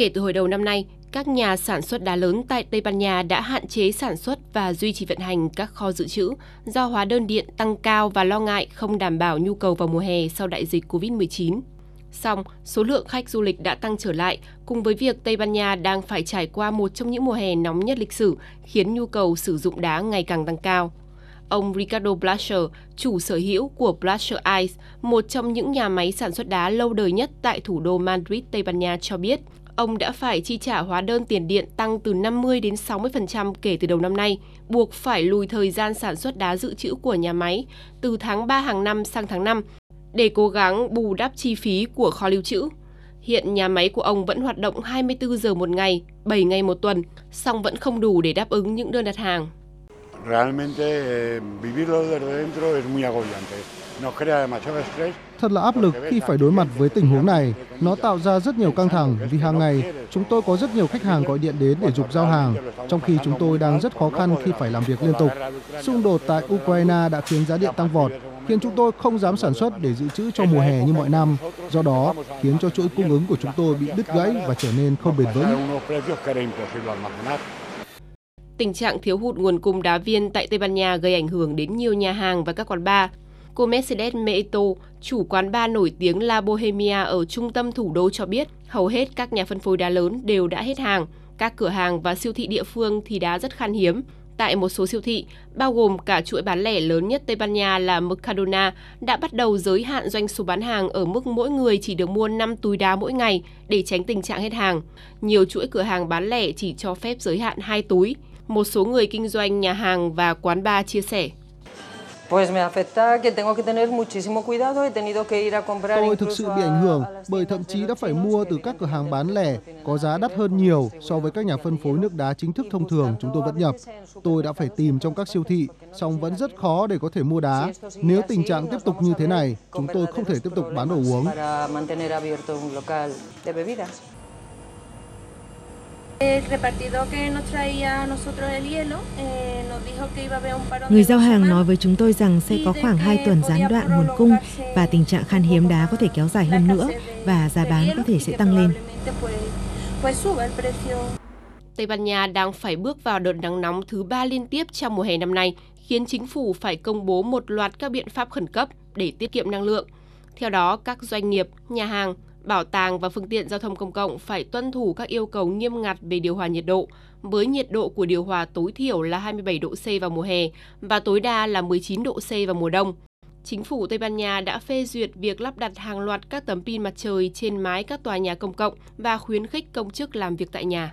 Kể từ hồi đầu năm nay, các nhà sản xuất đá lớn tại Tây Ban Nha đã hạn chế sản xuất và duy trì vận hành các kho dự trữ do hóa đơn điện tăng cao và lo ngại không đảm bảo nhu cầu vào mùa hè sau đại dịch COVID-19. Song, số lượng khách du lịch đã tăng trở lại, cùng với việc Tây Ban Nha đang phải trải qua một trong những mùa hè nóng nhất lịch sử, khiến nhu cầu sử dụng đá ngày càng tăng cao. Ông Ricardo Blasher, chủ sở hữu của Blasher Ice, một trong những nhà máy sản xuất đá lâu đời nhất tại thủ đô Madrid, Tây Ban Nha cho biết, ông đã phải chi trả hóa đơn tiền điện tăng từ 50 đến 60% kể từ đầu năm nay, buộc phải lùi thời gian sản xuất đá dự trữ của nhà máy từ tháng 3 hàng năm sang tháng 5 để cố gắng bù đắp chi phí của kho lưu trữ. Hiện nhà máy của ông vẫn hoạt động 24 giờ một ngày, 7 ngày một tuần, song vẫn không đủ để đáp ứng những đơn đặt hàng. Realmente eh, vivirlo desde dentro es muy agobiante. Nos crea demasiado estrés. Thật là áp lực khi phải đối mặt với tình huống này. Nó tạo ra rất nhiều căng thẳng vì hàng ngày chúng tôi có rất nhiều khách hàng gọi điện đến để dục giao hàng, trong khi chúng tôi đang rất khó khăn khi phải làm việc liên tục. Xung đột tại Ukraine đã khiến giá điện tăng vọt, khiến chúng tôi không dám sản xuất để dự trữ cho mùa hè như mọi năm. Do đó, khiến cho chuỗi cung ứng của chúng tôi bị đứt gãy và trở nên không bền vững. Tình trạng thiếu hụt nguồn cung đá viên tại Tây Ban Nha gây ảnh hưởng đến nhiều nhà hàng và các quán bar. Cô Mercedes Meito, chủ quán bar nổi tiếng La Bohemia ở trung tâm thủ đô cho biết, hầu hết các nhà phân phối đá lớn đều đã hết hàng. Các cửa hàng và siêu thị địa phương thì đá rất khan hiếm. Tại một số siêu thị, bao gồm cả chuỗi bán lẻ lớn nhất Tây Ban Nha là Mercadona, đã bắt đầu giới hạn doanh số bán hàng ở mức mỗi người chỉ được mua 5 túi đá mỗi ngày để tránh tình trạng hết hàng. Nhiều chuỗi cửa hàng bán lẻ chỉ cho phép giới hạn 2 túi. Một số người kinh doanh nhà hàng và quán bar chia sẻ. Tôi thực sự bị ảnh hưởng bởi thậm chí đã phải mua từ các cửa hàng bán lẻ có giá đắt hơn nhiều so với các nhà phân phối nước đá chính thức thông thường chúng tôi vẫn nhập. Tôi đã phải tìm trong các siêu thị, song vẫn rất khó để có thể mua đá. Nếu tình trạng tiếp tục như thế này, chúng tôi không thể tiếp tục bán đồ uống. Người giao hàng nói với chúng tôi rằng sẽ có khoảng 2 tuần gián đoạn nguồn cung và tình trạng khan hiếm đá có thể kéo dài hơn nữa và giá bán có thể sẽ tăng lên. Tây Ban Nha đang phải bước vào đợt nắng nóng thứ ba liên tiếp trong mùa hè năm nay, khiến chính phủ phải công bố một loạt các biện pháp khẩn cấp để tiết kiệm năng lượng. Theo đó, các doanh nghiệp, nhà hàng, bảo tàng và phương tiện giao thông công cộng phải tuân thủ các yêu cầu nghiêm ngặt về điều hòa nhiệt độ, với nhiệt độ của điều hòa tối thiểu là 27 độ C vào mùa hè và tối đa là 19 độ C vào mùa đông. Chính phủ Tây Ban Nha đã phê duyệt việc lắp đặt hàng loạt các tấm pin mặt trời trên mái các tòa nhà công cộng và khuyến khích công chức làm việc tại nhà.